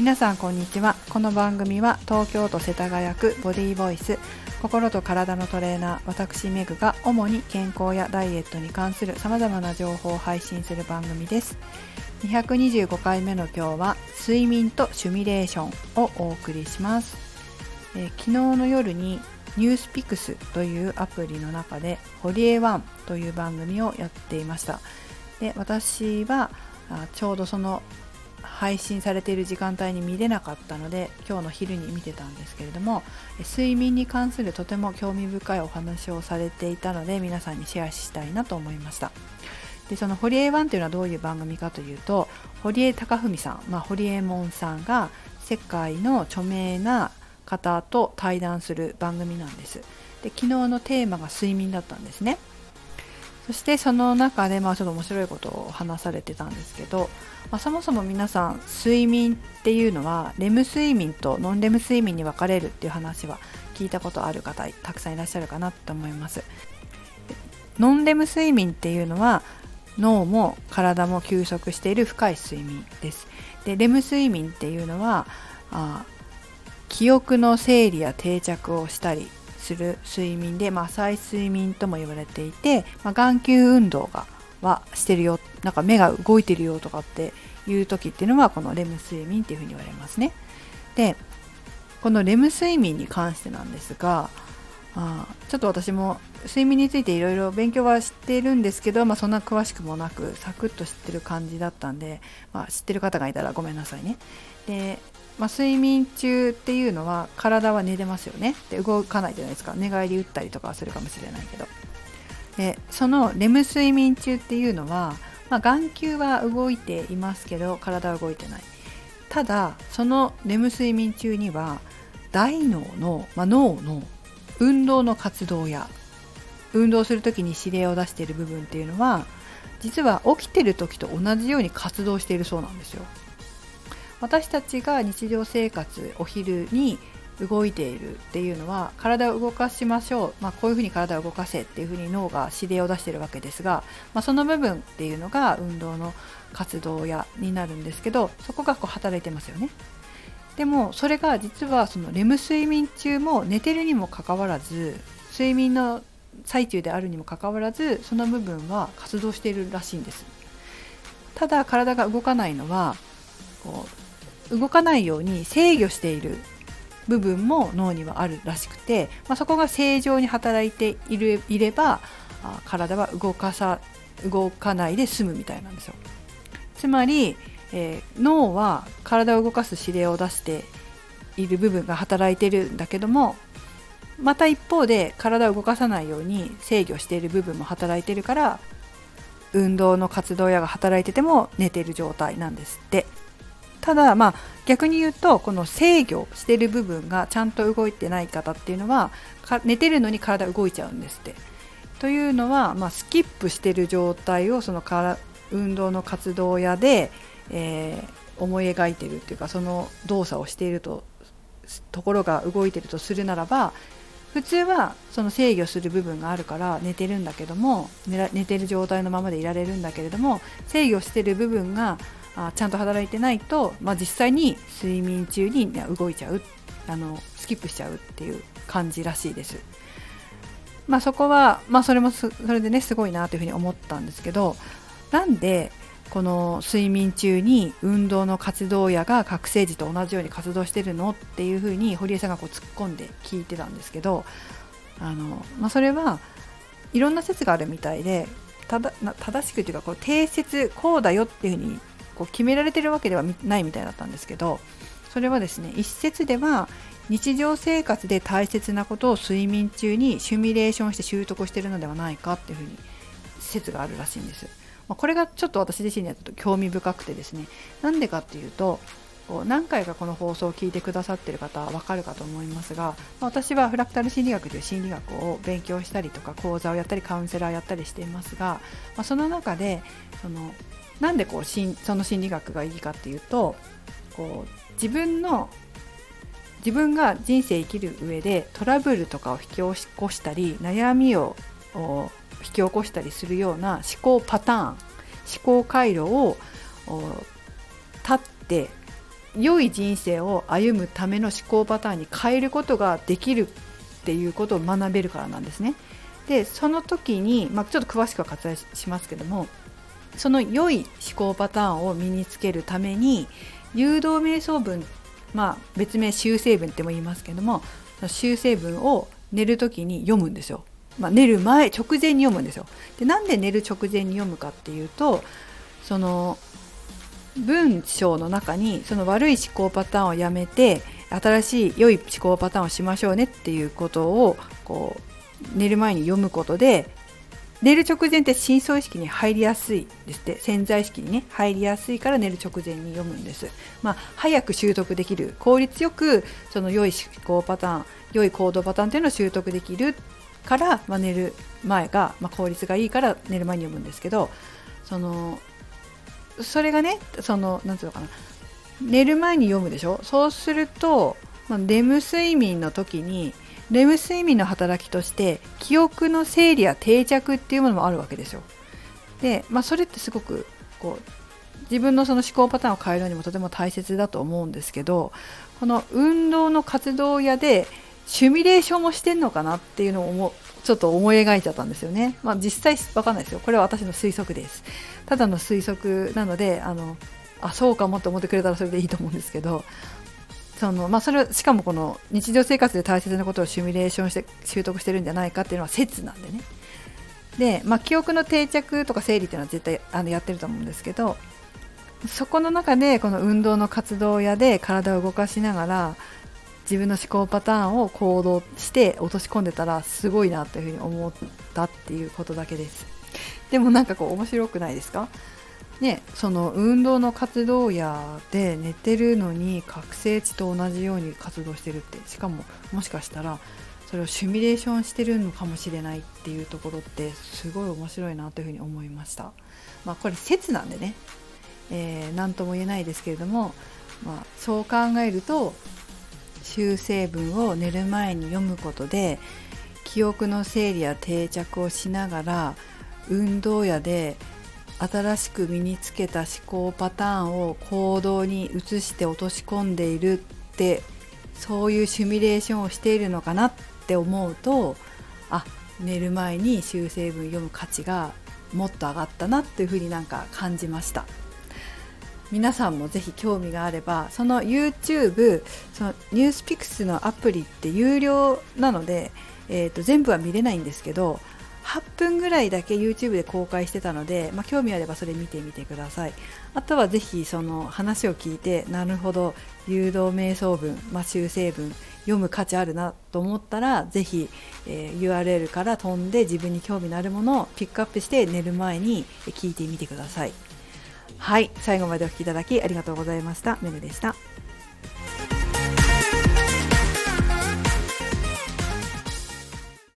皆さんこんにちは。この番組は東京都世田谷区ボディーボイス心と体のトレーナー私メグが主に健康やダイエットに関するさまざまな情報を配信する番組です。225回目の今日は睡眠とシュミュレーションをお送りします、えー、昨日の夜にニュースピクスというアプリの中でホリエワンという番組をやっていました。で私はちょうどその配信されている時間帯に見れなかったので今日の昼に見てたんですけれども睡眠に関するとても興味深いお話をされていたので皆さんにシェアしたいなと思いました。でその堀江ワンというのはどういう番組かというと堀江貴文さん、まあ、堀江門さんが世界の著名な方と対談する番組なんです。で昨日のテーマが睡眠だったんですね。そしてその中でまあちょっと面白いことを話されてたんですけど、まあ、そもそも皆さん睡眠っていうのはレム睡眠とノンレム睡眠に分かれるっていう話は聞いたことある方たくさんいらっしゃるかなと思います。ノンレム睡眠っていうのは脳も体も休息している深い睡眠です。でレム睡眠っていうのはあ記憶の整理や定着をしたりする睡眠で、まあ、浅い睡眠とも言われていて、まあ、眼球運動がはしてるよなんか目が動いてるよとかっていう時っていうのはこのレム睡眠っていうふうに言われますね。でこのレム睡眠に関してなんですがあちょっと私も睡眠についていろいろ勉強はしているんですけど、まあ、そんな詳しくもなくサクッと知ってる感じだったんで、まあ、知ってる方がいたらごめんなさいね。でまあ、睡眠中っていうのは体は寝てますよね。で動かないじゃないですか。寝返り打ったりとかはするかもしれないけど。でそのレム睡眠中っていうのは、まあ、眼球は動いていますけど体は動いてない。ただそのレム睡眠中には大脳の、まあ、脳の運動の活動や運動する時に指令を出している部分っていうのは実は起きてる時と同じように活動しているそうなんですよ。私たちが日常生活お昼に動いているっていうのは体を動かしましょう、まあ、こういうふうに体を動かせっていうふうに脳が指令を出しているわけですが、まあ、その部分っていうのが運動の活動やになるんですけどそこがこう働いてますよね。でもそれが実はそのレム睡眠中も寝てるにもかかわらず睡眠の最中であるにもかかわらずその部分は活動しているらしいんですただ体が動かないのはこう動かないように制御している部分も脳にはあるらしくて、まあ、そこが正常に働いているいれば体は動かさ動かないで済むみたいなんですよ。つまり、えー、脳は体を動かす指令を出している部分が働いてるんだけどもまた一方で体を動かさないように制御している部分も働いてるから運動の活動やが働いてても寝てる状態なんですって。ただまあ逆に言うとこの制御してる部分がちゃんと動いてない方っていうのは寝てるのに体動いちゃうんですって。というのは、まあ、スキップしてる状態をそのから運動の活動屋で、えー、思い描いてるっていうかその動作をしているとところが動いてるとするならば普通はその制御する部分があるから寝てるんだけども寝てる状態のままでいられるんだけれども制御してる部分があちゃんと働いてないと、まあ、実際に睡眠中に動いちゃうあのスキップしちゃうっていう感じらしいです。まあ、そこは、まあ、それもそれでねすごいなというふうに思ったんですけどなんでこの睡眠中に運動の活動野が覚醒時と同じように活動してるのっていうふうに堀江さんがこう突っ込んで聞いてたんですけどあの、まあ、それはいろんな説があるみたいでただ正しくというかこう定説こうだよっていうふうにこう決められてるわけではないみたいだったんですけどそれはですね一説では日常生活で大切なことを睡眠中にシミュレーションして習得してるのではないかっていうふうに説があるらしいんです。まあ、これがちょっと私自身にはちょっと興味深くてですねなんでかっていうと何回かこの放送を聞いてくださってる方は分かるかと思いますが、私はフラクタル心理学という心理学を勉強したりとか講座をやったりカウンセラーをやったりしていますが、その中でそのなんでこうその心理学がいいかっていうとこう自分の自分が人生生きる上でトラブルとかを引き起こしたり悩みを引き起こしたりするような思考パターン思考回路を立って良い人生を歩むための思考パターンに変えることができるっていうことを学べるからなんですね。でその時に、まあ、ちょっと詳しくは割愛しますけどもその良い思考パターンを身につけるために誘導瞑想文まあ別名修正文っても言いますけども修正文を寝る時に読むんですよ。まあ、寝る前直前に読むんですよ。でなんで寝る直前に読むかっていうとその文章の中にその悪い思考パターンをやめて新しい良い思考パターンをしましょうねっていうことをこう寝る前に読むことで寝る直前って深層意識に入りやすいですって潜在意識にね入りやすいから寝る直前に読むんです。まあ、早く習得できる効率よくその良い思考パターン良い行動パターンっていうのを習得できるから、まあ、寝る前が、まあ、効率がいいから寝る前に読むんですけどそのそれがねその何て言うのかな寝る前に読むでしょ？そうすると、レム睡眠の時にレム睡眠の働きとして記憶の整理や定着っていうものもあるわけですよ。で、まあ、それってすごくこう自分のその思考パターンを変えるのにもとても大切だと思うんですけどこの運動の活動屋でシミュレーションもしてんのかなっていうのを思ちょっと思い描いちゃったんですよね。まあ、実際わかんないですよ。これは私の推測です。ただの推測なので、あの、あ、そうかもって思ってくれたらそれでいいと思うんですけど、そのまあ、それしかもこの日常生活で大切なことをシミュレーションして習得してるんじゃないかっていうのは説なんでね。で、まあ、記憶の定着とか整理っていうのは絶対あのやってると思うんですけどそこの中でこの運動の活動やで体を動かしながら自分の思考パターンを行動して落とし込んでたらすごいなというふうに思ったっていうことだけです。でもなんかこう面白くないですか？ねその運動の活動やで寝てるのに覚醒値と同じように活動してるって。しかももしかしたらそれをシミュレーションしてるのかもしれないっていうところってすごい面白いなというふうに思いました。まあこれ説なんでね。何、えー、とも言えないですけれども、まあ、そう考えると修正文を寝る前に読むことで記憶の整理や定着をしながら運動やで新しく身につけた思考パターンを行動に移して落とし込んでいるってそういうシミュレーションをしているのかなって思うとあ寝る前に修正文読む価値がもっと上がったなっていうふうになんか感じました。皆さんもぜひ興味があればその YouTube そのニュースピックスのアプリって有料なので、えーと、全部は見れないんですけど8分ぐらいだけ YouTube で公開してたので、まあ、興味あればそれ見てみてくださいあとはぜひその話を聞いてなるほど誘導瞑想文、まあ、修正文読む価値あるなと思ったらぜひ、えー、URL から飛んで自分に興味のあるものをピックアップして寝る前に聞いてみてください。はい最後までお聴きいただきありがとうございました。メグでした。